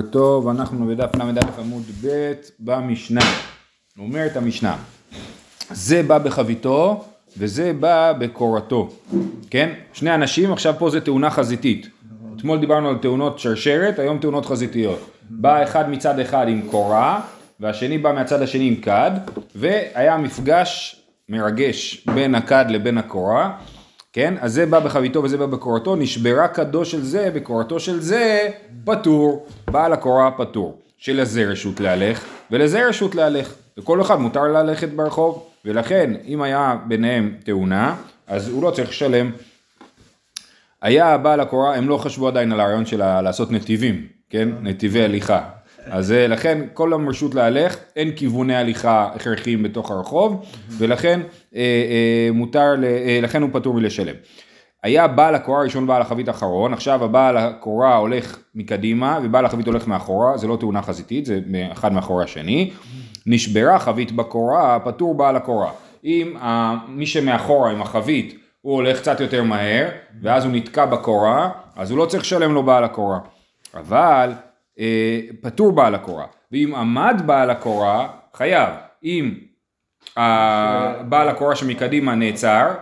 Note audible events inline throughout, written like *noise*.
טוב, אנחנו בדף ל"א עמוד ב' במשנה. אומרת המשנה, זה בא בחביתו וזה בא בקורתו, כן? שני אנשים, עכשיו פה זה תאונה חזיתית. אתמול דיברנו על תאונות שרשרת, היום תאונות חזיתיות. בא אחד מצד אחד עם קורה, והשני בא מהצד השני עם כד, והיה מפגש מרגש בין הכד לבין הקורה. כן? אז זה בא בחביתו וזה בא בקורתו, נשברה כדו של זה בקורתו של זה פטור, בעל הקורה פטור. שלזה רשות להלך ולזה רשות להלך. לכל אחד מותר ללכת ברחוב, ולכן אם היה ביניהם תאונה, אז הוא לא צריך לשלם. היה בעל הקורה, הם לא חשבו עדיין על הרעיון של לעשות נתיבים, כן? נתיבי הליכה. אז אה, לכן כל המרשות להלך, אין כיווני הליכה הכרחיים בתוך הרחוב, ולכן אה, אה, מותר, לכן הוא פטור מלשלם. היה בעל הקורה הראשון בעל החבית האחרון, עכשיו הבעל הקורה הולך מקדימה ובעל החבית הולך מאחורה, זה לא תאונה חזיתית, זה אחד מאחורי השני. נשברה חבית בקורה, פטור בעל הקורה. אם מי שמאחורה עם החבית הוא הולך קצת יותר מהר, ואז הוא נתקע בקורה, אז הוא לא צריך לשלם לו בעל הקורה. אבל אה, פטור בעל הקורה, ואם עמד בעל הקורה, חייב. אם בעל הקורה שמקדימה נעצר,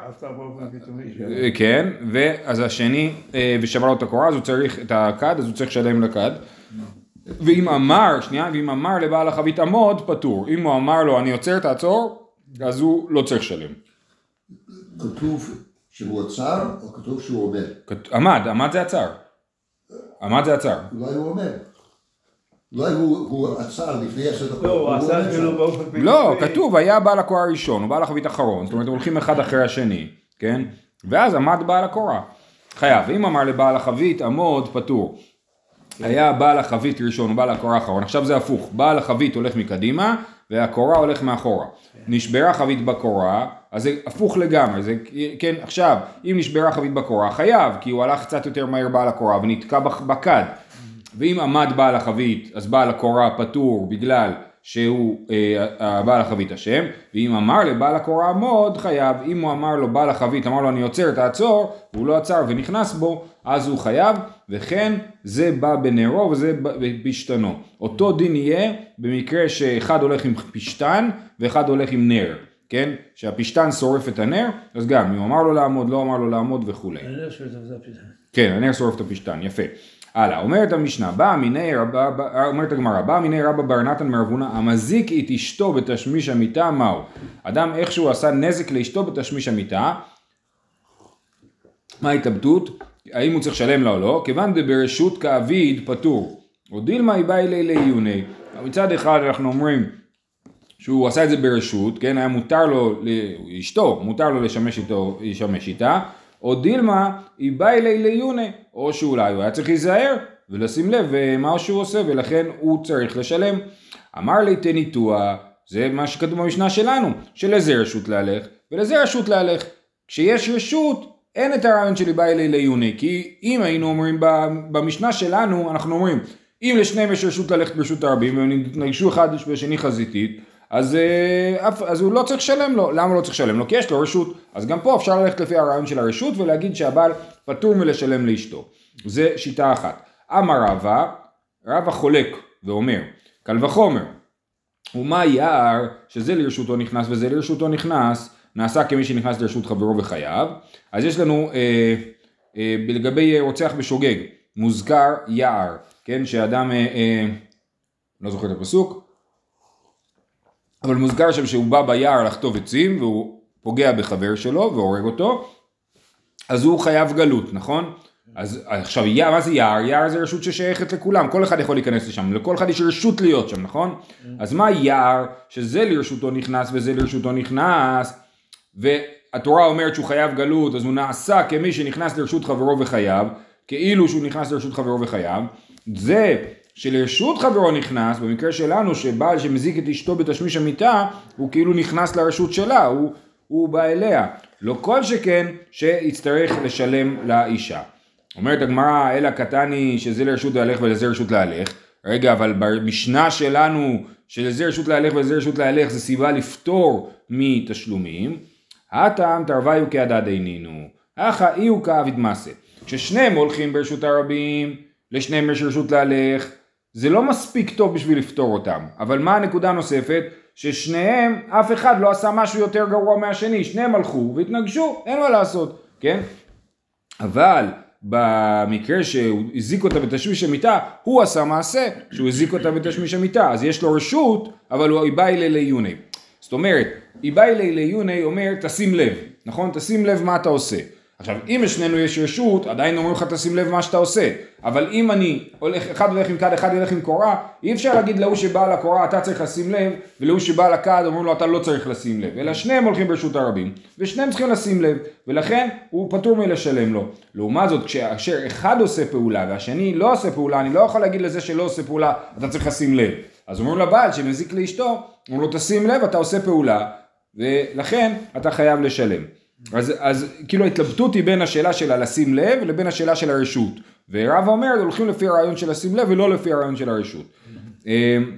אה, כן, ואז השני, אה, ושבר לו את הקורה, אז הוא צריך את הכד, אז הוא צריך לשלם לכד. ואם אמר, שנייה, ואם אמר לבעל החבית עמוד, פטור. אם הוא אמר לו, אני עוצר, תעצור, אז הוא לא צריך לשלם. כתוב שהוא עצר, או כתוב שהוא עומד? עמד, עמד זה עצר. עמד זה עצר. אולי הוא עומד. אולי הוא עצר לפני עשר דקות. לא, הוא עשה כאילו באופן. לא, כתוב, היה בעל הקורה הראשון, הוא בעל החבית אחרון, זאת אומרת, הם הולכים אחד אחרי השני, כן? ואז עמד בעל הקורה. חייב, אם אמר לבעל החבית, עמוד, פטור. היה בעל החבית ראשון, בעל הקורה האחרון, עכשיו זה הפוך, בעל החבית הולך מקדימה, והקורה הולך מאחורה. נשברה חבית בקורה, אז זה הפוך לגמרי, זה, כן, עכשיו, אם נשברה חבית בקורה, חייב, כי הוא הלך קצת יותר מהר בעל הקורה ונתקע בכד. ואם עמד בעל החבית, אז בעל הקורה פטור בגלל שהוא אה, בעל החבית אשם, ואם אמר לבעל הקורה עמוד, חייב. אם הוא אמר לו בעל החבית, אמר לו אני עוצר, תעצור, והוא לא עצר ונכנס בו, אז הוא חייב, וכן זה בא בנרו וזה בפשתנו. אותו דין יהיה במקרה שאחד הולך עם פשתן ואחד הולך עם נר. כן? שהפשתן שורף את הנר, אז גם, אם אמר לו לעמוד, לא אמר לו לעמוד וכולי. הנר שורף את הפשתן. כן, הנר שורף את הפשתן, יפה. הלאה, אומרת המשנה, באה מיני רבה, אומרת הגמרא, באה מיני רבא בר נתן מרבונה, המזיק את אשתו בתשמיש המיטה, מהו? אדם איכשהו עשה נזק לאשתו בתשמיש המיטה, מה ההתלבטות? האם הוא צריך לשלם לה או לא? כיוון דברשות כאביד פטור. או דילמה היא באה אלי לעיוני. מצד אחד אנחנו אומרים שהוא עשה את זה ברשות, כן, היה מותר לו, אשתו, מותר לו לשמש איתו, לשמש איתה, או דילמה היא באה אלי לעיוני. או שאולי הוא היה צריך להיזהר ולשים לב אה, מה שהוא עושה ולכן הוא צריך לשלם. אמר לי תניתוע, זה מה שכתוב במשנה שלנו, שלזה רשות להלך ולזה רשות להלך. כשיש רשות אין את הרעיון שלי בא אלי לעיוני, כי אם היינו אומרים במשנה שלנו, אנחנו אומרים, אם לשניהם יש רשות ללכת ברשות הרבים והם נתנגשו אחד בשני חזיתית, אז, אה, אז הוא לא צריך לשלם לו. למה לא צריך לשלם לו? כי יש לו רשות. אז גם פה אפשר ללכת לפי הרעיון של הרשות ולהגיד שהבעל פטור מלשלם לאשתו. זה שיטה אחת. אמר רבא, רבא חולק ואומר, קל וחומר, ומה יער שזה לרשותו נכנס וזה לרשותו נכנס, נעשה כמי שנכנס לרשות חברו בחייו. אז יש לנו אה, אה, לגבי רוצח בשוגג, מוזכר יער, כן, שאדם, אה, אה, לא זוכר את הפסוק, אבל מוזכר שם שהוא בא ביער לחטוב עצים והוא פוגע בחבר שלו והורג אותו, אז הוא חייב גלות, נכון? אז עכשיו יער, מה זה יער? יער זה רשות ששייכת לכולם, כל אחד יכול להיכנס לשם, לכל אחד יש רשות להיות שם, נכון? אז מה יער שזה לרשותו נכנס וזה לרשותו נכנס, והתורה אומרת שהוא חייב גלות, אז הוא נעשה כמי שנכנס לרשות חברו וחייב, כאילו שהוא נכנס לרשות חברו וחייב, זה שלרשות חברו נכנס, במקרה שלנו שבעל שמזיק את אשתו בתשמיש המיטה, הוא כאילו נכנס לרשות שלה, הוא, הוא בא אליה. לא כל שכן שיצטרך לשלם לאישה. אומרת הגמרא, אלא קטני שזה לרשות להלך ולזה רשות להלך. רגע, אבל במשנה שלנו שלזה רשות להלך ולזה רשות להלך זה סיבה לפטור מתשלומים. הטעם תרוויו כהדד עינינו. אחא אי הוא כאביד מסה. כששניהם הולכים ברשות הרבים, לשניהם יש רשות להלך, זה לא מספיק טוב בשביל לפתור אותם. אבל מה הנקודה הנוספת? ששניהם, אף אחד לא עשה משהו יותר גרוע מהשני, שניהם הלכו והתנגשו, אין מה לעשות, כן? אבל במקרה שהוא הזיק אותה בתשמיש המיטה, הוא עשה מעשה שהוא הזיק אותה בתשמיש המיטה, אז יש לו רשות, אבל הוא איבאי ליליוני. זאת אומרת, איבאי ליליוני אומר תשים לב, נכון? תשים לב מה אתה עושה. עכשיו, אם לשנינו יש רשות, עדיין אומרים לך תשים לב מה שאתה עושה. אבל אם אני הולך, אחד הולך עם כד, אחד הולך עם קורה, אי אפשר להגיד להוא שבא לקורה אתה צריך לשים לב, ולהוא שבא לכד אומרים לו אתה לא צריך לשים לב. אלא שניהם הולכים ברשות הרבים, ושניהם צריכים לשים לב, ולכן הוא פטור מלשלם לו. לעומת זאת, כאשר אחד עושה פעולה והשני לא עושה פעולה, אני לא יכול להגיד לזה שלא עושה פעולה, אתה צריך לשים לב. אז אומרים לבעל שמזיק לאשתו, אומרים לו תשים לב, אתה עושה פעולה, ולכן אתה חייב לשלם. אז, אז כאילו ההתלבטות היא בין השאלה של הלשים לב לבין השאלה של הרשות. ורב אומר, הולכים לפי הרעיון של לשים לב ולא לפי הרעיון של הרשות. אמ,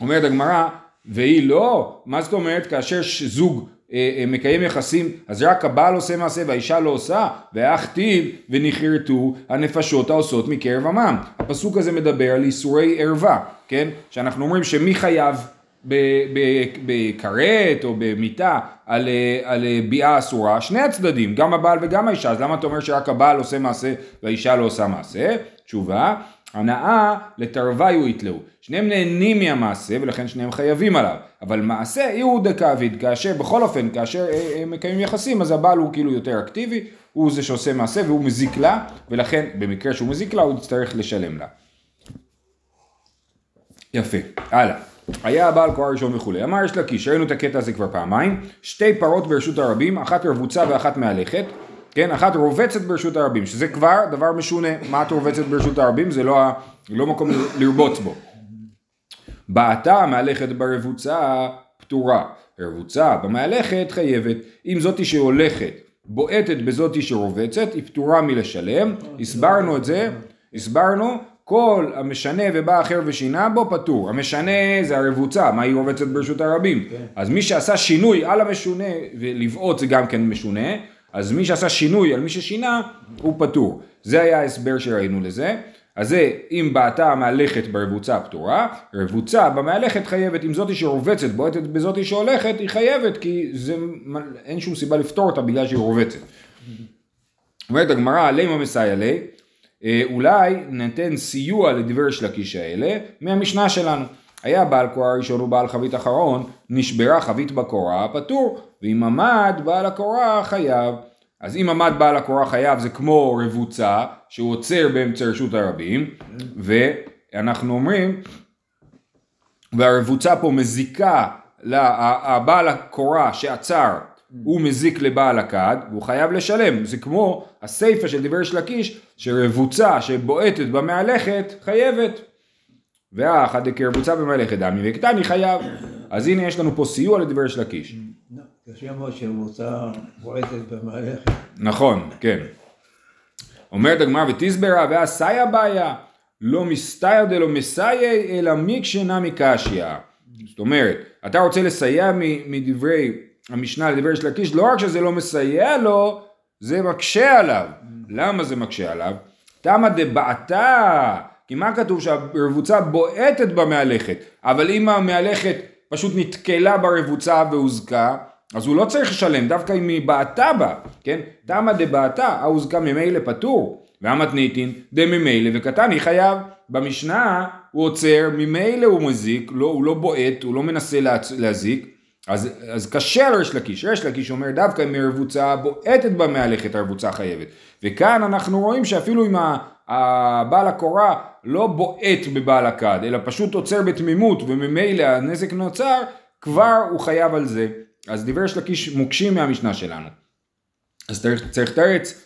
אומרת הגמרא, והיא לא, מה זאת אומרת כאשר זוג אה, אה, מקיים יחסים, אז רק הבעל עושה מעשה והאישה לא עושה, ואך טיב ונכרתו הנפשות העושות מקרב עמם. הפסוק הזה מדבר על איסורי ערווה, כן? שאנחנו אומרים שמי חייב בכרת או במיטה על, על ביאה אסורה, שני הצדדים, גם הבעל וגם האישה, אז למה אתה אומר שרק הבעל עושה מעשה והאישה לא עושה מעשה? תשובה, הנאה לתרוויו יתלאו, שניהם נהנים מהמעשה ולכן שניהם חייבים עליו, אבל מעשה הוא דקאביד, כאשר בכל אופן, כאשר אה, הם מקיימים יחסים, אז הבעל הוא כאילו יותר אקטיבי, הוא זה שעושה מעשה והוא מזיק לה, ולכן במקרה שהוא מזיק לה הוא יצטרך לשלם לה. יפה, הלאה. היה הבעל קורה ראשון וכולי. אמר יש לקיש, ראינו את הקטע הזה כבר פעמיים, שתי פרות ברשות הרבים, אחת רבוצה ואחת מהלכת, כן, אחת רובצת ברשות הרבים, שזה כבר דבר משונה, מה את רובצת ברשות הרבים? זה לא, לא מקום לרבוץ בו. בעתה מהלכת ברבוצה פטורה, רבוצה במהלכת חייבת, אם זאתי שהולכת בועטת בזאתי שרובצת, היא פטורה מלשלם, הסברנו את זה, הסברנו כל המשנה ובא אחר ושינה בו פטור. המשנה זה הרבוצה, מה היא רובצת ברשות הרבים. כן. אז מי שעשה שינוי על המשונה, ולבעוט זה גם כן משונה, אז מי שעשה שינוי על מי ששינה, הוא פטור. זה היה ההסבר שראינו לזה. אז זה אם בעתה המהלכת ברבוצה פטורה, רבוצה במהלכת חייבת, אם זאתי שרובצת בועטת בזאתי שהולכת, היא חייבת כי זה, אין שום סיבה לפתור אותה בגלל שהיא רובצת. אומרת הגמרא, עלימה מסייע לי, אולי ניתן סיוע לדבר של הקיש האלה מהמשנה שלנו. היה בעל קורה ראשון ובעל חבית אחרון, נשברה חבית בקורה, פטור, ואם עמד בעל הקורה חייב. אז אם עמד בעל הקורה חייב זה כמו רבוצה, שהוא עוצר באמצע רשות הרבים, ואנחנו אומרים, והרבוצה פה מזיקה לבעל הקורה שעצר הוא מזיק לבעל הכד והוא חייב לשלם. זה כמו הסיפה של דיבר שלקיש שרבוצה שבועטת במהלכת חייבת. והאחד כרבוצה במהלכת דמי וקטני חייב. אז הנה יש לנו פה סיוע לדיבר שלקיש. קשה מאוד שרבוצה בועטת במהלכת. נכון, כן. אומרת הגמרא ותסברה ועשיה בעיה לא מסתייר דלא מסייע אלא מקשנה מקשיא. זאת אומרת, אתה רוצה לסייע מדברי המשנה לדבר של הקיש, לא רק שזה לא מסייע לו, זה מקשה עליו. למה זה מקשה עליו? תמה דבעתה, כי מה כתוב שהרבוצה בועטת במהלכת, אבל אם המהלכת פשוט נתקלה ברבוצה והוזקה, אז הוא לא צריך לשלם, דווקא אם היא בעטה בה, כן? תמה דבעתה, ההוזקה ממילא פטור, והמתניתין דממילא וקטן היא חייב. במשנה הוא עוצר, ממילא הוא מזיק, לא, הוא לא בועט, הוא לא מנסה להזיק, אז, אז קשה על ריש לקיש, ריש לקיש אומר דווקא אם הרבוצה בועטת במהלכת הרבוצה חייבת. וכאן אנחנו רואים שאפילו אם הבעל הקורה לא בועט בבעל הכד, אלא פשוט עוצר בתמימות וממילא הנזק נוצר, כבר הוא חייב על זה. אז דברי ריש לקיש מוקשים מהמשנה שלנו. אז צריך, צריך תרץ.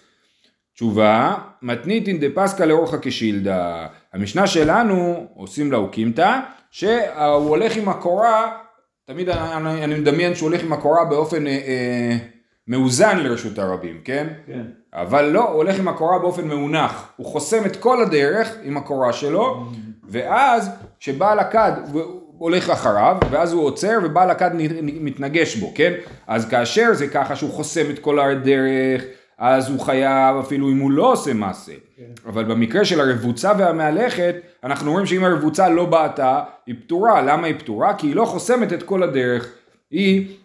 תשובה, מתניתין דפסקה לאורחה כשילדה. המשנה שלנו, עושים לה אוקימתא, שהוא הולך עם הקורה תמיד אני, אני מדמיין שהוא הולך עם הקורה באופן אה, אה, מאוזן לרשות הרבים, כן? כן. אבל לא, הוא הולך עם הקורה באופן מאונח. הוא חוסם את כל הדרך עם הקורה שלו, ואז כשבעל הכד הולך אחריו, ואז הוא עוצר ובעל הכד מתנגש בו, כן? אז כאשר זה ככה שהוא חוסם את כל הדרך, אז הוא חייב אפילו אם הוא לא עושה מעשה. אבל במקרה של הרבוצה והמהלכת, אנחנו אומרים שאם הרבוצה לא בעטה, היא פטורה. למה היא פטורה? כי היא לא חוסמת את כל הדרך. היא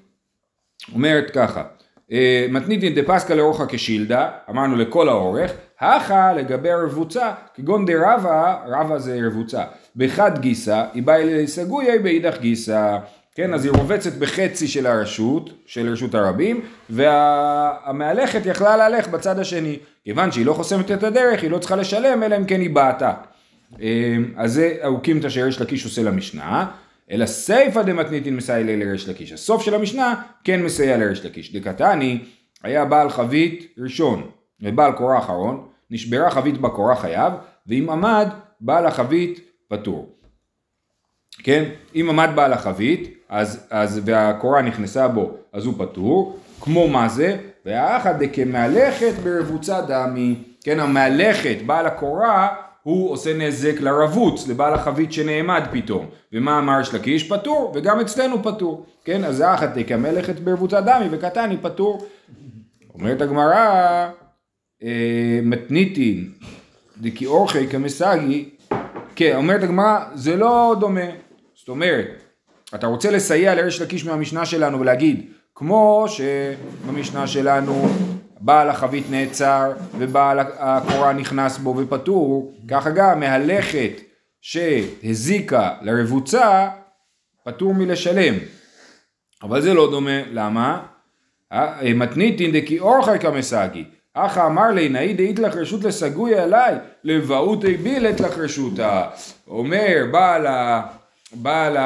אומרת ככה, אה, מתניתין דפסקה לאורחה כשילדה, אמרנו לכל האורך, הכה לגבי הרבוצה, כגון דרבה, רבה זה רבוצה, בחד גיסא, היא באה אלי סגויה באידך גיסא, כן, אז היא רובצת בחצי של הרשות, של רשות הרבים, והמהלכת יכלה להלך בצד השני. כיוון שהיא לא חוסמת את הדרך, היא לא צריכה לשלם, אלא אם כן היא בעטה. אה, אז זה האוקימתא שריש לקיש עושה למשנה. אלא סיפא דמתניתין מסייע לריש לקיש. הסוף של המשנה כן מסייע לריש לקיש. דקתני היה בעל חבית ראשון ובעל קורה אחרון, נשברה חבית בקורה חייב, ואם עמד בעל החבית פטור. כן? אם עמד בעל החבית, אז, אז והקורה נכנסה בו, אז הוא פטור. כמו מה זה? והאחד דכמהלכת ברבוצה דמי. כן, המהלכת, בעל הקורה, הוא עושה נזק לרבוץ, לבעל החבית שנעמד פתאום. ומה אמר שלקיש? פטור, וגם אצלנו פטור. כן, אז תקה מלאכת ברבוצה דמי וקטני פטור. אומרת הגמרא, אה, מתניתין דכי אורחי כמסגי, כן, אומרת הגמרא, זה לא דומה. זאת אומרת, אתה רוצה לסייע לרש לקיש מהמשנה שלנו ולהגיד, כמו שבמשנה שלנו בעל החבית נעצר ובעל הקורה נכנס בו ופטור, ככה גם מהלכת שהזיקה לרבוצה פטור מלשלם. אבל זה לא דומה, למה? אה, מתניתין דכי אורחי כמסגי. אחא אמר לי נאי דאית לך רשות לסגוי עליי לבאותי בילת לך רשותה. אומר בעל. בעל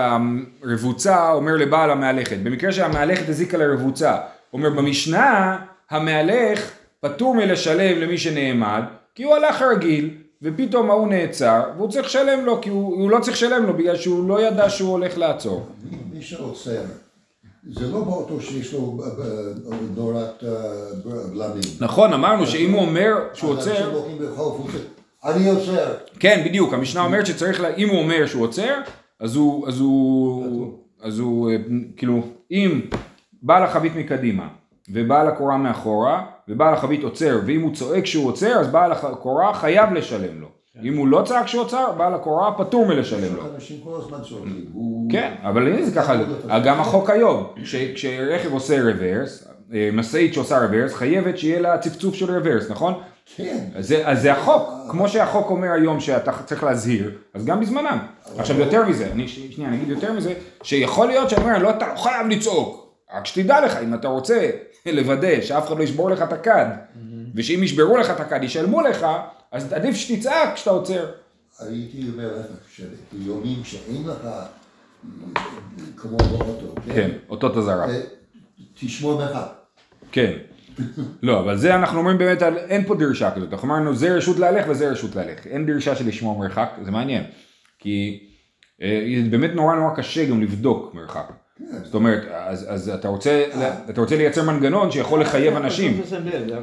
הרבוצה אומר לבעל המהלכת. במקרה שהמהלכת הזיקה לרבוצה. אומר במשנה המהלך פטור מלשלם למי שנעמד, כי הוא הלך רגיל, ופתאום ההוא נעצר, והוא צריך לשלם לו, כי הוא, הוא לא צריך לשלם לו, בגלל שהוא לא ידע שהוא הולך לעצור. מי שעוצר, זה לא באוטו שיש לו אה, אה, נורת אה, בלמים. נכון, אמרנו שאם הוא אומר שהוא עוצר, אני עוצר. כן, בדיוק, המשנה אומרת שצריך, אם הוא אומר שהוא עוצר, אז הוא, אז הוא, אז הוא, אה, כאילו, אם בעל החבית מקדימה, ובעל הקורה מאחורה, ובעל החבית עוצר, ואם הוא צועק שהוא עוצר, אז בעל הקורה חייב לשלם לו. אם הוא לא צעק שהוא עוצר, בעל הקורה פטור מלשלם לו. אנשים כל הזמן צועקים. הוא- כן, אבל הנה זה ככה, גם החוק היום, כש- כשרכב עושה רוורס, אה, משאית שעושה רוורס, חייבת שיהיה לה צפצוף של רוורס, נכון? כן. אז זה, אז זה החוק, כמו שהחוק אומר היום שאתה צריך להזהיר, אז גם בזמנם. עכשיו יותר מזה, אני שנייה, אני אגיד יותר מזה, שיכול להיות שאני אומר, לא, אתה לא חייב לצעוק, רק שתדע לך, אם אתה רוצה *laughs* לוודא שאף אחד לא ישבור לך את הכד, ושאם ישברו לך את הכד ישלמו לך, אז עדיף שתצעק כשאתה עוצר. הייתי אומר לך, שביומים שאין לך, כמו באוטו, כן, אותות אזהרה. אה, תשמור מרחק. כן. לא, אבל זה אנחנו אומרים באמת, על, אין פה דרישה כזאת. אנחנו אמרנו, זה רשות להלך וזה רשות להלך. אין דרישה של לשמור מרחק, זה מעניין. כי אה, זה באמת נורא נורא קשה גם לבדוק מרחק. זאת אומרת, אז, אז אתה, רוצה, אתה רוצה לייצר מנגנון שיכול לחייב אנשים.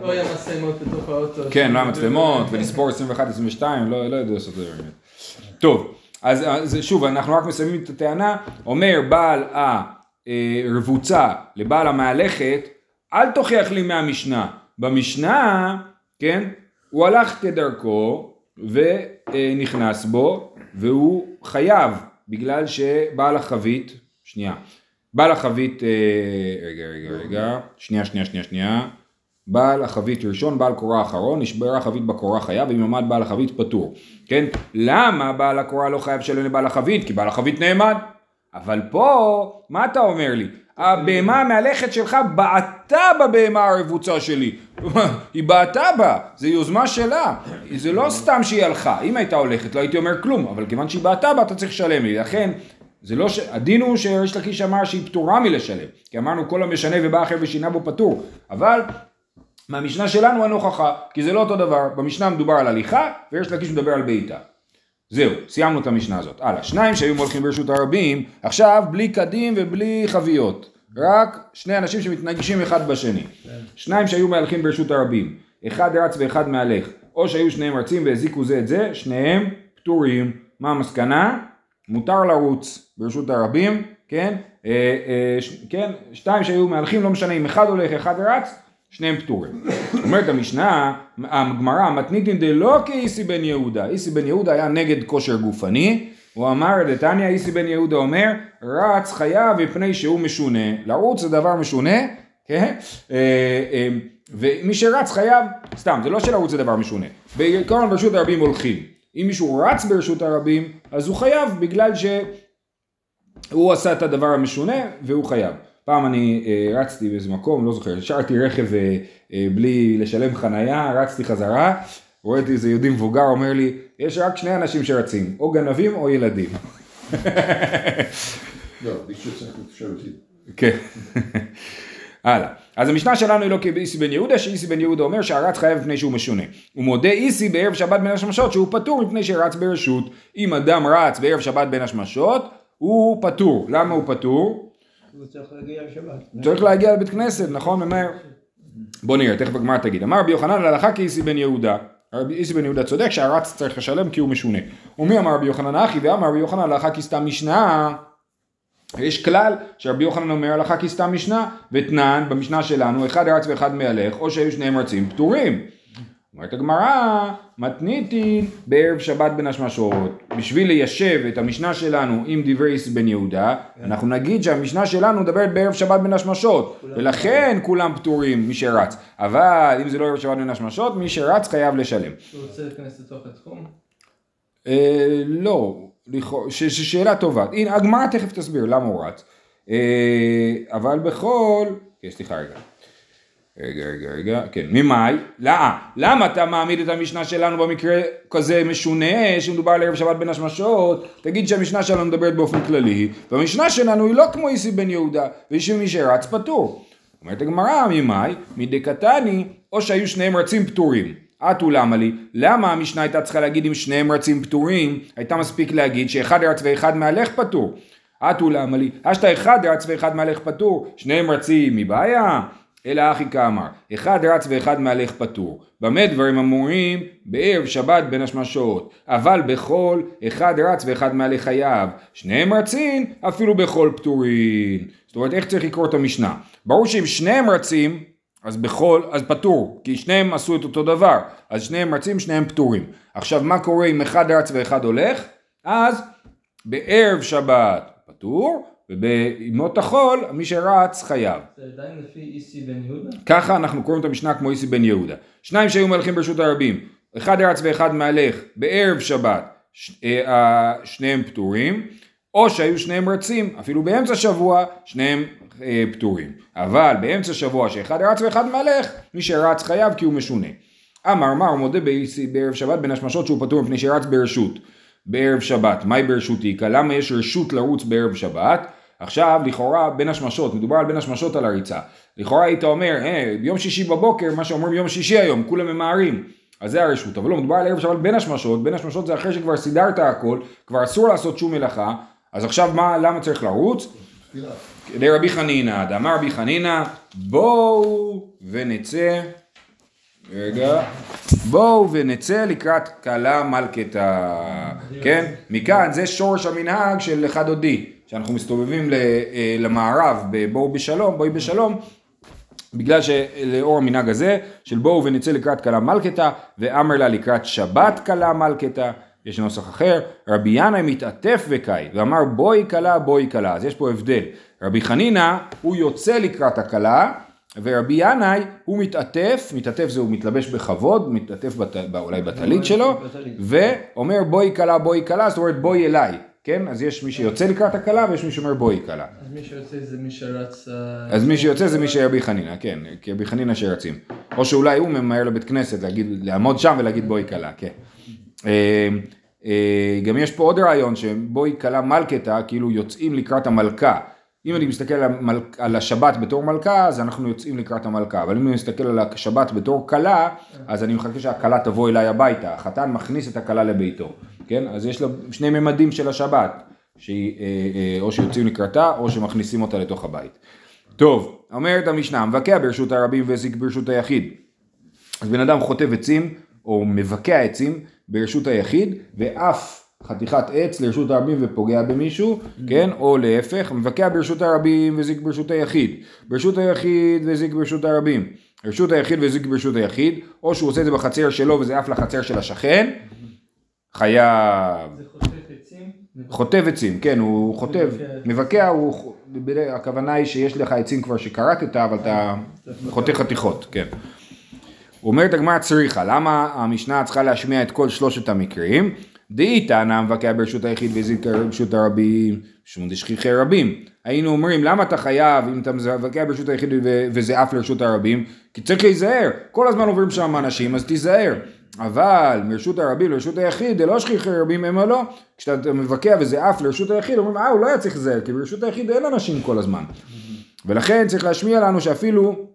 לא היה מצלמות בתוך האוטו. כן, לא היה מצלמות, ולספור 21, 22, לא, לא ידעו לעשות את זה באמת. טוב, אז, אז שוב, אנחנו רק מסיימים את הטענה, אומר בעל הרבוצה לבעל המהלכת, אל תוכיח לי מהמשנה. במשנה, כן, הוא הלך כדרכו ונכנס בו, והוא חייב, בגלל שבעל החבית, שנייה, בעל החבית, אה, רגע, רגע, רגע, שנייה, שנייה, שנייה, שנייה. בעל החבית ראשון, בעל קורה אחרון, נשברה החבית בקורה חייב, ואם עמד בעל החבית פטור. כן? למה בעל הקורה לא חייב לשלם לבעל החבית? כי בעל החבית נעמד. אבל פה, מה אתה אומר לי? הבהמה המהלכת שלך בעטה בבהמה הרבוצה שלי. *laughs* היא בעטה בה, זה יוזמה שלה. זה לא סתם שהיא הלכה. אם הייתה הולכת לא הייתי אומר כלום, אבל כיוון שהיא בעטה בה אתה צריך לשלם לי. לכן, זה לא ש... הדין הוא שריש לקיש אמר שהיא פטורה מלשלם. כי אמרנו כל המשנה ובא אחר ושינה בו פטור. אבל מהמשנה שלנו אין הוכחה, כי זה לא אותו דבר. במשנה מדובר על הליכה, ויש לקיש מדבר על בעיטה. זהו, סיימנו את המשנה הזאת. הלאה, שניים שהיו מולכים ברשות הרבים, עכשיו בלי קדים ובלי חביות. רק שני אנשים שמתנגשים אחד בשני. שניים שהיו מהלכים ברשות הרבים, אחד רץ ואחד מהלך. או שהיו שניהם רצים והזיקו זה את זה, שניהם פטורים. מה המסקנה? מותר לרוץ ברשות הרבים, כן? אה, אה, ש, כן? שתיים שהיו מהלכים, לא משנה אם אחד הולך, אחד רץ, שניהם פטורים. אומרת המשנה, הגמרא, מתניתין דלא כאיסי בן יהודה. איסי בן יהודה היה נגד כושר גופני, הוא אמר דתניא, איסי בן יהודה אומר, רץ חייב מפני שהוא משונה. לרוץ זה דבר משונה, כן? אה, אה, ומי שרץ חייב, סתם, זה לא שלרוץ זה דבר משונה. בעיקרון ברשות הרבים הולכים. אם מישהו רץ ברשות הרבים, אז הוא חייב בגלל שהוא עשה את הדבר המשונה והוא חייב. פעם אני אה, רצתי באיזה מקום, לא זוכר, השארתי רכב אה, אה, בלי לשלם חנייה, רצתי חזרה, רואה אותי איזה יהודי מבוגר אומר לי, יש רק שני אנשים שרצים, או גנבים או ילדים. לא, מישהו צריך. כן. הלאה. אז המשנה שלנו היא לא כאיסי בן יהודה, שאיסי בן יהודה אומר שהרץ חייב מפני שהוא משונה. הוא מודה איסי בערב שבת בין השמשות שהוא פטור מפני שרץ ברשות. אם אדם רץ בערב שבת בין השמשות, הוא פטור. למה הוא פטור? הוא צריך להגיע לשבת. צריך להגיע לבית כנסת, נכון? ומהר. בוא נראה, תכף הגמרא תגיד. אמר רבי יוחנן להלכה כאיסי בן יהודה. רבי איסי בן יהודה צודק שהרץ צריך לשלם כי הוא משונה. ומי אמר רבי יוחנן אחי ואמר רבי יוחנן להלכה כי סתם משנה. יש כלל שרבי יוחנן אומר הלכה כי סתם משנה, ותנן במשנה שלנו, אחד רץ ואחד מהלך, או שהיו שניהם רצים פטורים. אומרת הגמרא, מתניתין בערב שבת בין השמשות. בשביל ליישב את המשנה שלנו עם דברי בן יהודה, אנחנו נגיד שהמשנה שלנו מדברת בערב שבת בין השמשות, ולכן כולם פטורים, מי שרץ. אבל אם זה לא ערב שבת בין השמשות, מי שרץ חייב לשלם. הוא רוצה להיכנס לתוך התחום? אה, לא, שאלה טובה. הנה, הגמרא תכף תסביר למה הוא רץ. אה, אבל בכל... כן, סליחה רגע. רגע, רגע, רגע, כן, ממאי? למה? למה אתה מעמיד את המשנה שלנו במקרה כזה משונה, שמדובר על ערב שבת בין השמשות? תגיד שהמשנה שלנו מדברת באופן כללי, והמשנה שלנו היא לא כמו איסי בן יהודה, ושמי שרץ פטור. אומרת הגמרא, ממאי? מדקתני, או שהיו שניהם רצים פטורים. אטו למה לי? למה המשנה הייתה צריכה להגיד אם שניהם רצים פטורים? הייתה מספיק להגיד שאחד רץ ואחד מהלך פטור. אטו למה לי? אשתא אחד רץ ואחד מהלך פטור, שניהם רצים מבעיה? אלא אחי כאמר, אחד רץ ואחד מהלך פטור. במה דברים אמורים? בערב שבת בין השמשות. אבל בחול, אחד רץ ואחד מהלך חייב. שניהם רצים, אפילו בחול פטורין. זאת אומרת, איך צריך לקרוא את המשנה? ברור שאם שניהם רצים, אז בחול, אז פטור, כי שניהם עשו את אותו דבר, אז שניהם רצים, שניהם פטורים. עכשיו מה קורה אם אחד רץ ואחד הולך? אז בערב שבת פטור, ובימות החול מי שרץ חייב. זה עדיין לפי איסי בן יהודה? ככה אנחנו קוראים את המשנה כמו איסי בן יהודה. שניים שהיו מלכים ברשות הרבים, אחד רץ ואחד מהלך בערב שבת, ש, אה, שניהם פטורים, או שהיו שניהם רצים, אפילו באמצע שבוע, שניהם אה, פטורים. אבל באמצע שבוע שאחד רץ ואחד מהלך, מי שרץ חייב כי הוא משונה. אמר מר מודה באיסי בערב שבת בין השמשות שהוא פטור מפני שרץ ברשות. בערב שבת, מהי ברשות איכא? למה יש רשות לרוץ בערב שבת? עכשיו לכאורה בין השמשות, מדובר על בין השמשות על הריצה. לכאורה היית אומר, אה, ביום שישי בבוקר, מה שאומרים ביום שישי היום, כולם ממהרים. אז זה הרשות, אבל לא, מדובר על ערב שבת בין השמשות, בין השמשות זה אחרי שכבר סידרת הכל, כבר אסור לעשות שום מלאכה, אז עכשיו מה, למה צריך לרוץ? כדי רבי חנינא, דאמר רבי חנינא, בואו ונצא, רגע, בואו ונצא לקראת כלה מלכתה, כן? מכאן זה שורש המנהג של אחד דודי, שאנחנו מסתובבים אה, למערב בבואו בשלום, בואי בשלום, בגלל שלאור המנהג הזה של בואו ונצא לקראת כלה מלכתה ואמר לה לקראת שבת כלה מלכתה יש נוסח אחר רבי ינאי מתעטף וקאי ואמר בואי כלה בואי כלה אז יש פה הבדל רבי חנינא הוא יוצא לקראת הכלה ורבי ינאי הוא מתעטף מתעטף זה הוא מתלבש בכבוד מתעטף בת, אולי בטלית שלו. ואומר בואי כלה בואי כלה זאת אומרת בואי אליי כן אז יש מי שיוצא לקראת הכלה ויש מי שאומר בואי כלה אז מי שיוצא זה מי שרץ... אה, אז מי שיוצא זה מי שרבי חנינא, כן, כי רבי חנינא שרצים. או שאולי הוא ממהר לבית כנסת, להגיד, לעמוד שם ולהגיד בואי כלה, כן. אה, אה, גם יש פה עוד רעיון שבואי כלה מלכתה, כאילו יוצאים לקראת המלכה. אם אני מסתכל על, המל... על השבת בתור מלכה, אז אנחנו יוצאים לקראת המלכה, אבל אם אני מסתכל על השבת בתור כלה, אז אני מחכה שהכלה תבוא אליי הביתה, החתן מכניס את הכלה לביתו, כן? אז יש לה שני ממדים של השבת, שהיא, אה, אה, או שיוצאים לקראתה, או שמכניסים אותה לתוך הבית. טוב, אומרת המשנה, מבקע ברשות הרבים והזיק ברשות היחיד. אז בן אדם חוטב עצים, או מבקע עצים ברשות היחיד, ואף חתיכת עץ לרשות הרבים ופוגע במישהו, כן? או להפך, מבקע ברשות הרבים וזיק ברשות היחיד. ברשות היחיד וזיק ברשות הרבים. רשות היחיד והזיק ברשות היחיד, או שהוא עושה את זה בחצר שלו וזה עף לחצר של השכן, חייב. זה חוטף עצים? חוטב עצים, כן, הוא חוטב, מבקע. הוא, הכוונה היא שיש לך עצים כבר שכרתת, אבל אתה חותך חתיכות, כן. אומרת הגמרא צריכה, למה המשנה צריכה להשמיע את כל שלושת המקרים? דאי טענה מבקע ברשות היחיד והזיק ברשות הרבים, שום דשכיחי רבים. היינו אומרים, למה אתה חייב אם אתה מבקע ברשות היחיד וזה עף לרשות הרבים? כי צריך להיזהר, כל הזמן עוברים שם אנשים, אז תיזהר. אבל מרשות הרבים לרשות היחיד, זה לא שכיחי רבים הם לא. כשאתה מבקע וזה עף לרשות היחיד, אומרים, אה, הוא לא היה צריך להיזהר, כי ברשות היחיד אין אנשים כל הזמן. ולכן צריך להשמיע לנו שאפילו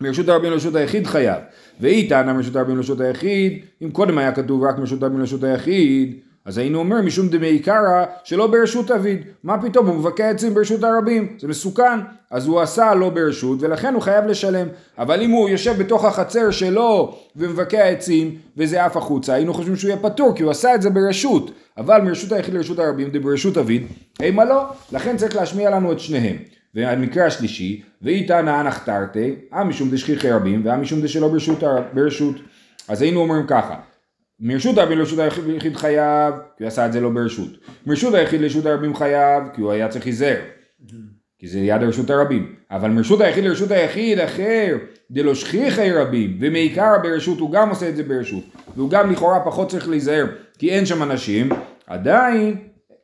מרשות הרבים לרשות היחיד חייב. והיא טענה מרשות הרבים לרשות היחיד, אם קודם היה כתוב רק מרשות הרבים לרשות היחיד, אז היינו אומר משום דמי קרא שלא ברשות אביד. מה פתאום, הוא מבקע עצים ברשות הרבים, זה מסוכן. אז הוא עשה לא ברשות ולכן הוא חייב לשלם. אבל אם הוא יושב בתוך החצר שלו ומבקע עצים וזה עף החוצה, היינו חושבים שהוא יהיה פטור כי הוא עשה את זה ברשות. אבל מרשות היחיד לרשות הרבים זה ברשות אביד, אימה לא. לכן צריך להשמיע לנו את שניהם. והמקרה השלישי, ואי תנא אנח תרתי, אה משום דשכיחי רבים, ואה משום דשלא ברשות, ברשות. אז היינו אומרים ככה, מרשות הרבים לרשות היחיד חייב, כי הוא עשה את זה לא ברשות. מרשות היחיד לרשות הרבים חייב, כי הוא היה צריך להיזהר. כי זה ליד רשות הרבים. אבל מרשות היחיד לרשות היחיד אחר, דלא שכיחי רבים, ומעיקר ברשות הוא גם עושה את זה ברשות. והוא גם לכאורה פחות צריך להיזהר, כי אין שם אנשים, עדיין,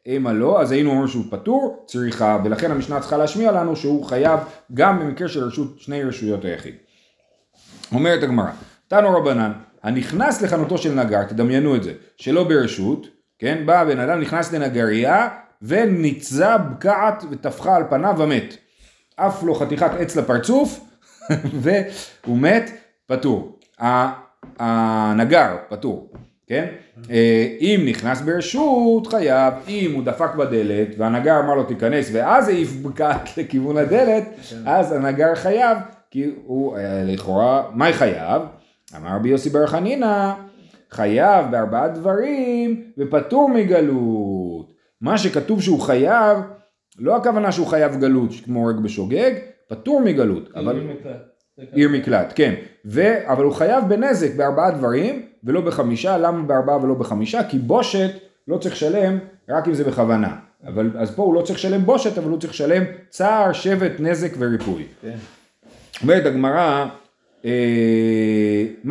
אימה לא, אז היינו אומרים שהוא פטור, צריכה, ולכן המשנה צריכה להשמיע לנו שהוא חייב גם במקרה של רשות, שני רשויות היחיד. אומרת הגמרא, תנו רבנן, הנכנס לחנותו של נגר, תדמיינו את זה, שלא ברשות, כן, בא הבן אדם, נכנס לנגרייה, וניצה בקעת וטפחה על פניו ומת. עף לו חתיכת עץ לפרצוף, *laughs* והוא מת, פטור. הנגר, פטור, כן? אה, אם נכנס ברשות, חייב. אם הוא דפק בדלת, והנגר אמר לו תיכנס, ואז העיף בקעת לכיוון הדלת, אז הנגר חייב, כי הוא אה, לכאורה, מה חייב? אמר רבי יוסי בר חנינא, חייב בארבעה דברים ופטור מגלות. מה שכתוב שהוא חייב, לא הכוונה שהוא חייב גלות כמו הורג בשוגג, פטור מגלות. אבל... עיר מקלט, כן. ו... אבל הוא חייב בנזק בארבעה דברים ולא בחמישה, למה בארבעה ולא בחמישה? כי בושת לא צריך לשלם רק אם זה בכוונה. אבל, אז פה הוא לא צריך לשלם בושת, אבל הוא צריך לשלם צער, שבט, נזק וריפוי. כן. אומרת הגמרא, אה,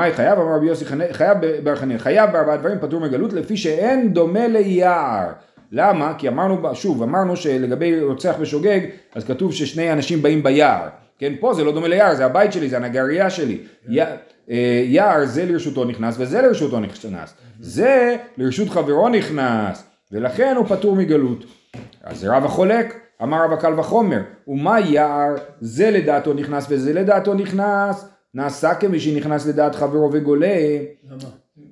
היא חייב? אמר רבי יוסי חייב בר חנין, חייב בארבעה דברים פטור מגלות לפי שאין דומה ליער. למה? כי אמרנו, שוב, אמרנו שלגבי רוצח בשוגג, אז כתוב ששני אנשים באים ביער. כן, פה זה לא דומה ליער, זה הבית שלי, זה הנגרייה שלי. י- אה, יער זה לרשותו נכנס וזה לרשותו נכנס. זה לרשות חברו נכנס, ולכן הוא פטור מגלות. אז רב החולק, אמר רב הקל וחומר, ומה יער, זה לדעתו נכנס וזה לדעתו נכנס, נעשה כמי שנכנס לדעת חברו וגולה. למה?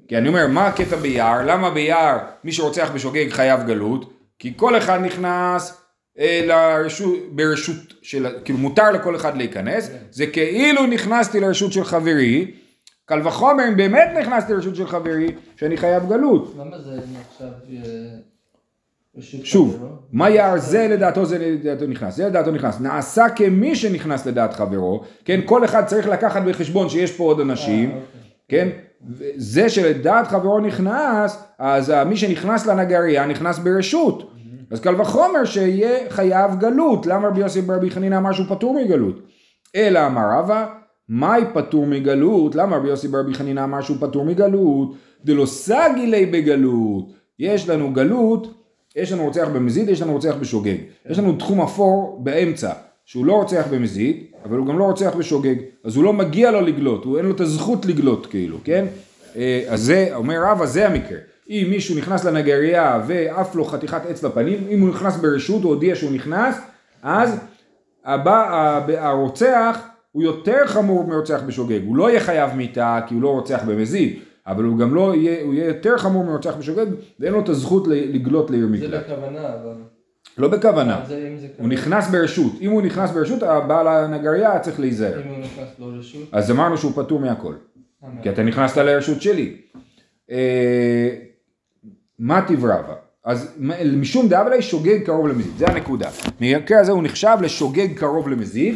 כי אני אומר, מה הקטע ביער? למה ביער מי שרוצח בשוגג חייב גלות? כי כל אחד נכנס אה, לרשות, ברשות של, כאילו מותר לכל אחד להיכנס, זה כאילו נכנסתי לרשות של חברי, קל וחומר אם באמת נכנסתי לרשות של חברי, שאני חייב גלות. למה זה נחשב אה, שוב? מה יער זה לדעתו זה לדעתו נכנס, זה לדעתו נכנס, נעשה כמי שנכנס לדעת חברו, כן, כל אחד צריך לקחת בחשבון שיש פה עוד אנשים, אה, אוקיי. כן, זה שלדעת חברו נכנס, אז מי שנכנס לנגרייה נכנס ברשות, אז קל וחומר שיהיה חייב גלות, למה רבי יוסי ברבי חנינא אמר שהוא פטור מגלות? אלא אמר רבא, מהי פטור מגלות? למה רבי יוסי ברבי חנינא אמר שהוא פטור מגלות? דלא סגי ליה בגלות. יש לנו גלות, יש לנו רוצח במזיד, יש לנו רוצח בשוגג. יש לנו תחום אפור באמצע, שהוא לא רוצח במזיד, אבל הוא גם לא רוצח בשוגג. אז הוא לא מגיע לו לגלות, הוא אין לו את הזכות לגלות כאילו, כן? אה, אז זה, אומר רבא, זה המקרה. אם מישהו נכנס לנגרייה ועף לו חתיכת עץ לפנים, אם הוא נכנס ברשות, הוא הודיע שהוא נכנס, אז הבא, הב- הרוצח הוא יותר חמור מרוצח בשוגג, הוא לא יהיה חייב מיתה כי הוא לא רוצח במזיד, אבל הוא גם לא יהיה, הוא יהיה יותר חמור מרוצח בשוגג ואין לו את הזכות לגלות לעיר זה מקלט. בכוונה, אבל... לא בכוונה, אה, זה אם זה הוא. נכנס ברשות, אם הוא נכנס ברשות הבעל הנגרייה צריך להיזהר, אם הוא נכנס לא רשות. אז אמרנו שהוא פטור מהכל, אה, כי אתה נכנסת לרשות שלי. אה, מה תברבה? אז משום דאבלי שוגג קרוב למזיד, זה הנקודה. במקרה הזה הוא נחשב לשוגג קרוב למזיד,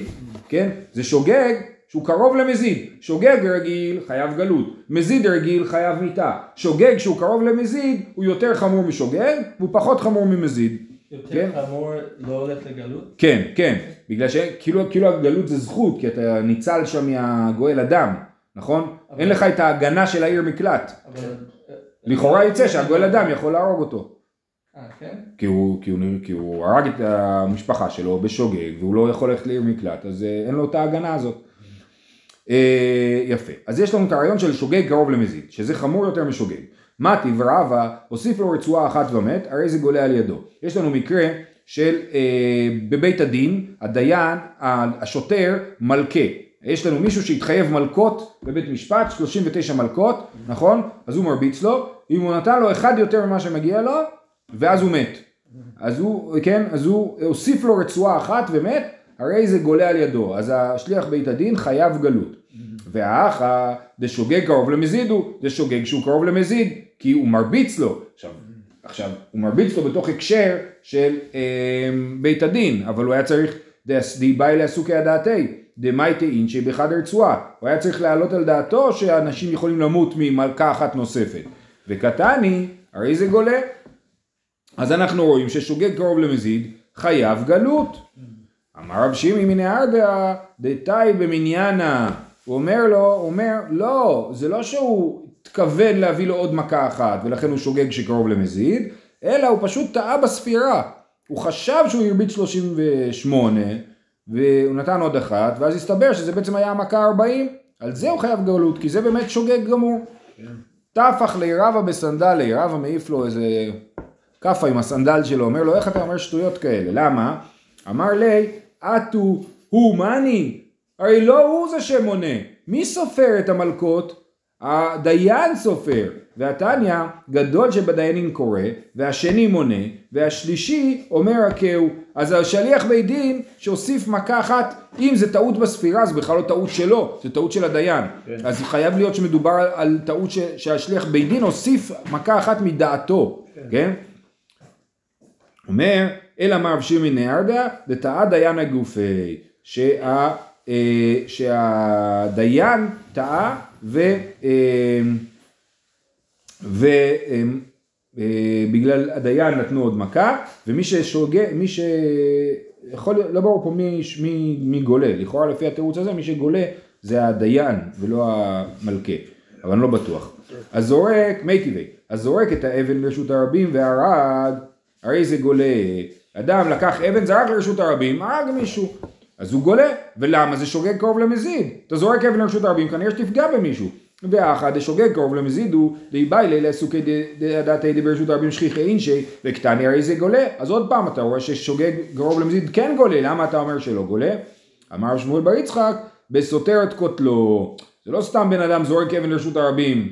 כן? זה שוגג שהוא קרוב למזיד. שוגג רגיל חייב גלות, מזיד רגיל חייב מיתה. שוגג שהוא קרוב למזיד הוא יותר חמור משוגג והוא פחות חמור ממזיד. יותר כן. חמור לא הולך לגלות? כן, כן, בגלל שכאילו כאילו הגלות זה זכות, כי אתה ניצל שם מהגואל אדם, נכון? אבל- אין לך את ההגנה של העיר מקלט. אבל... לכאורה יצא שהגואל אדם יכול להרוג אותו. אה, כן? כי הוא, כי, הוא, כי הוא הרג את המשפחה שלו בשוגג והוא לא יכול ללכת לעיר מקלט אז אה, אין לו את ההגנה הזאת. אה, יפה. אז יש לנו את הרעיון של שוגג קרוב למזיד, שזה חמור יותר משוגג. מתי ורבא הוסיף לו רצועה אחת ומת, הרי זה גולה על ידו. יש לנו מקרה של אה, בבית הדין, הדיין, השוטר, מלכה. יש לנו מישהו שהתחייב מלקות בבית משפט, 39 מלקות, נכון? אז הוא מרביץ לו, אם הוא נתן לו אחד יותר ממה שמגיע לו, ואז הוא מת. אז הוא, כן, אז הוא הוסיף לו רצועה אחת ומת, הרי זה גולה על ידו. אז השליח בית הדין חייב גלות. והאחא דשוגג קרוב למזיד הוא, זה שוגג שהוא קרוב למזיד, כי הוא מרביץ לו. עכשיו, עכשיו, הוא מרביץ לו בתוך הקשר של אה, בית הדין, אבל הוא היה צריך, די באי לעסוקי הדעתי, דמייטי אינשי בחד הרצועה. הוא היה צריך להעלות על דעתו שאנשים יכולים למות ממלכה אחת נוספת. וקטני, הרי זה גולה. אז אנחנו רואים ששוגג קרוב למזיד חייב גלות. אמר רב שימי מן הארדה דתאי במניינה. הוא אומר לו, הוא אומר, לא, זה לא שהוא התכוון להביא לו עוד מכה אחת ולכן הוא שוגג שקרוב למזיד, אלא הוא פשוט טעה בספירה. הוא חשב שהוא הרביץ 38 והוא נתן עוד אחת ואז הסתבר שזה בעצם היה המכה 40, על זה הוא חייב גלות כי זה באמת שוגג גמור. טפח לי רבא בסנדלי, רבא מעיף לו איזה כאפה עם הסנדל שלו, אומר לו איך אתה אומר שטויות כאלה, למה? אמר לי, אטו הוא מאני, הרי לא הוא זה שמונה, מי סופר את המלכות? הדיין סופר, והתניא גדול שבדיינים קורא, והשני מונה, והשלישי אומר הכהו, אז השליח בית דין שהוסיף מכה אחת, אם זה טעות בספירה זה בכלל לא טעות שלו, זה טעות של הדיין, כן. אז חייב להיות שמדובר על, על טעות ש, שהשליח בית דין הוסיף מכה אחת מדעתו, כן? אומר, אלא מר שימי נהרדה, דתאה דיין הגופי, שה, אה, שהדיין טעה ו... אה, ובגלל הדיין נתנו עוד מכה, ומי ששוגה, מי ש... יכול לא ברור פה מי, מי, מי גולה, לכאורה לפי התירוץ הזה מי שגולה זה הדיין ולא המלכה, אבל אני לא בטוח. אז זורק, מי טבעי, אז זורק את האבן לרשות הרבים והרג, הרי זה גולה. אדם לקח אבן, זרק לרשות הרבים, הרג מישהו. אז הוא גולה, ולמה? זה שוגג קרוב למזיד. אתה זורק אבן לרשות הרבים, כנראה שתפגע במישהו. ואחד דשוגג קרוב למזיד הוא דאיבאי לילה סוכי דעתי ברשות הרבים שכיחי אינשי וקטני הרי זה גולה. אז עוד פעם אתה רואה ששוגג קרוב למזיד כן גולה, למה אתה אומר שלא גולה? אמר שמואל בר יצחק, בסותר את קוטלו. זה לא סתם בן אדם זורק אבן לרשות הרבים,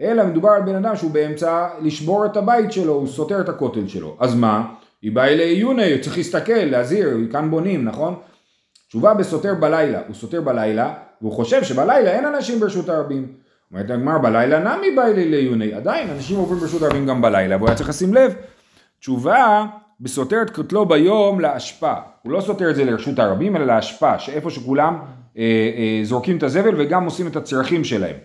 אלא מדובר על בן אדם שהוא באמצע לשבור את הבית שלו, הוא סותר את הכותל שלו. אז מה? היא באה אלי עיוני, צריך להסתכל, להזהיר, כאן בונים, נכון? תשובה בסותר בלילה, הוא סותר בלילה, והוא חושב שבלילה אין אנשים ברשות הרבים. אומרת הגמר בלילה נמי בא אלי לעיוני, עדיין אנשים עוברים ברשות הרבים גם בלילה, והוא היה צריך לשים לב. תשובה בסותר את קוטלו ביום לאשפה, הוא לא סותר את זה לרשות הרבים אלא לאשפה, שאיפה שכולם אה, אה, זורקים את הזבל וגם עושים את הצרכים שלהם.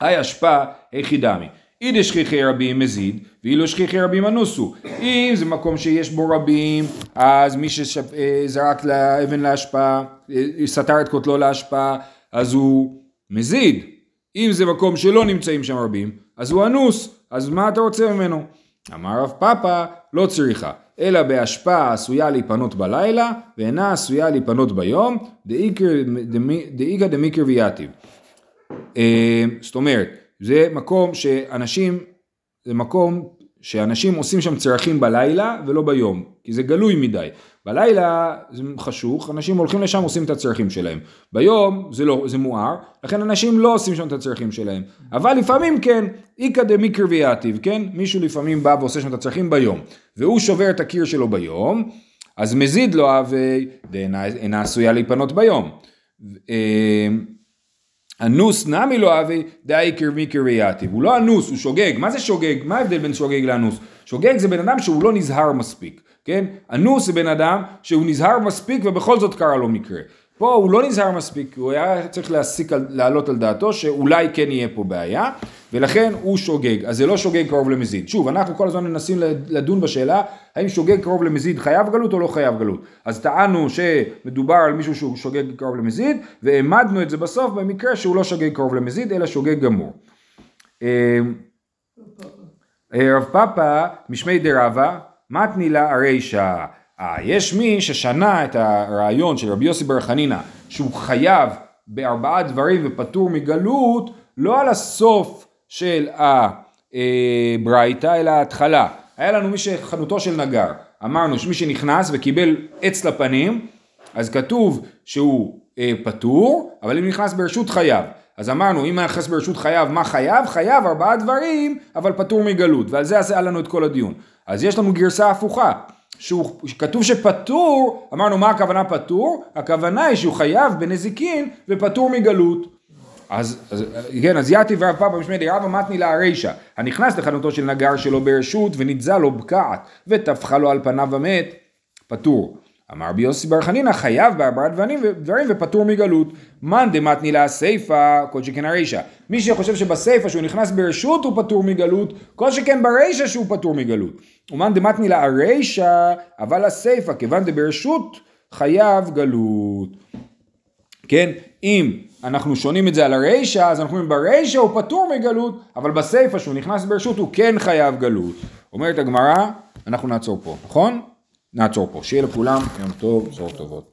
היי אשפה היכי דמי. אידי שכיחי רבים מזיד, ואילו שכיחי רבים אנוסו. אם זה מקום שיש בו רבים, אז מי שזרק לאבן להשפעה, סתר את קוטלו להשפעה, אז הוא מזיד. אם זה מקום שלא נמצאים שם רבים, אז הוא אנוס, אז מה אתה רוצה ממנו? אמר רב פאפא, לא צריכה, אלא בהשפעה עשויה להיפנות בלילה, ואינה עשויה להיפנות ביום, דאיגא דמיקר ויאטיב. אה, זאת אומרת, זה מקום שאנשים, זה מקום שאנשים עושים שם צרכים בלילה ולא ביום, כי זה גלוי מדי. בלילה זה חשוך, אנשים הולכים לשם עושים את הצרכים שלהם. ביום זה לא, זה מואר, לכן אנשים לא עושים שם את הצרכים שלהם. אבל לפעמים כן, איכא דמיקר ויאטיב, כן? מישהו לפעמים בא ועושה שם את הצרכים ביום, והוא שובר את הקיר שלו ביום, אז מזיד לו אבי, דאינה עשויה להיפנות ביום. אנוס נמי לא אבי דייקר מיקר ויאטיב. הוא לא אנוס, הוא שוגג. מה זה שוגג? מה ההבדל בין שוגג לאנוס? שוגג זה בן אדם שהוא לא נזהר מספיק, כן? אנוס זה בן אדם שהוא נזהר מספיק ובכל זאת קרה לו מקרה. פה הוא לא נזהר מספיק, הוא היה צריך להסיק, על- להעלות על דעתו שאולי כן יהיה פה בעיה, ולכן הוא שוגג. אז זה לא שוגג קרוב למזיד. שוב, אנחנו כל הזמן מנסים לדון בשאלה האם שוגג קרוב למזיד חייב גלות או לא חייב גלות. אז טענו שמדובר על מישהו שהוא שוגג קרוב למזיד, והעמדנו את זה בסוף במקרה שהוא לא שוגג קרוב למזיד, אלא שוגג גמור. אה, רב פאפא משמי דרבה, מתני לה הרישא. אה, יש מי ששנה את הרעיון של רבי יוסי בר חנינא, שהוא חייב בארבעה דברים ופטור מגלות, לא על הסוף של הברייתא, אלא ההתחלה. היה לנו מי שחנותו של נגר. אמרנו שמי שנכנס וקיבל עץ לפנים, אז כתוב שהוא אה, פטור, אבל אם נכנס ברשות חייב. אז אמרנו, אם נכנס ברשות חייב, מה חייב? חייב ארבעה דברים, אבל פטור מגלות, ועל זה עשה לנו את כל הדיון. אז יש לנו גרסה הפוכה, שהוא, כתוב שפטור, אמרנו מה הכוונה פטור? הכוונה היא שהוא חייב בנזיקין ופטור מגלות. אז, אז כן, אז יתי ורב פאפא משמי דרבא מתני לה הרישא, הנכנס לחנותו של נגר שלו ברשות ונתזה לו בקעת וטפחה לו על פניו המת, פטור. אמר רבי יוסי בר חנינא חייב בארבעה דברים, ופטור מגלות. מאן דמתני לה הסיפא כל שכן הרישא. מי שחושב שבסיפא שהוא נכנס ברשות הוא פטור מגלות, כל שכן ברישא שהוא פטור מגלות. ומאן דמתני לה הרישא, אבל הסיפא כיוון דברשות חייב גלות. כן, אם אנחנו שונים את זה על הרישא, אז אנחנו אומרים ברישא הוא פטור מגלות, אבל בסיפא שהוא נכנס ברשות הוא כן חייב גלות. אומרת הגמרא, אנחנו נעצור פה, נכון? נעצור פה. שיהיה לכולם יום טוב, בשורות טובות.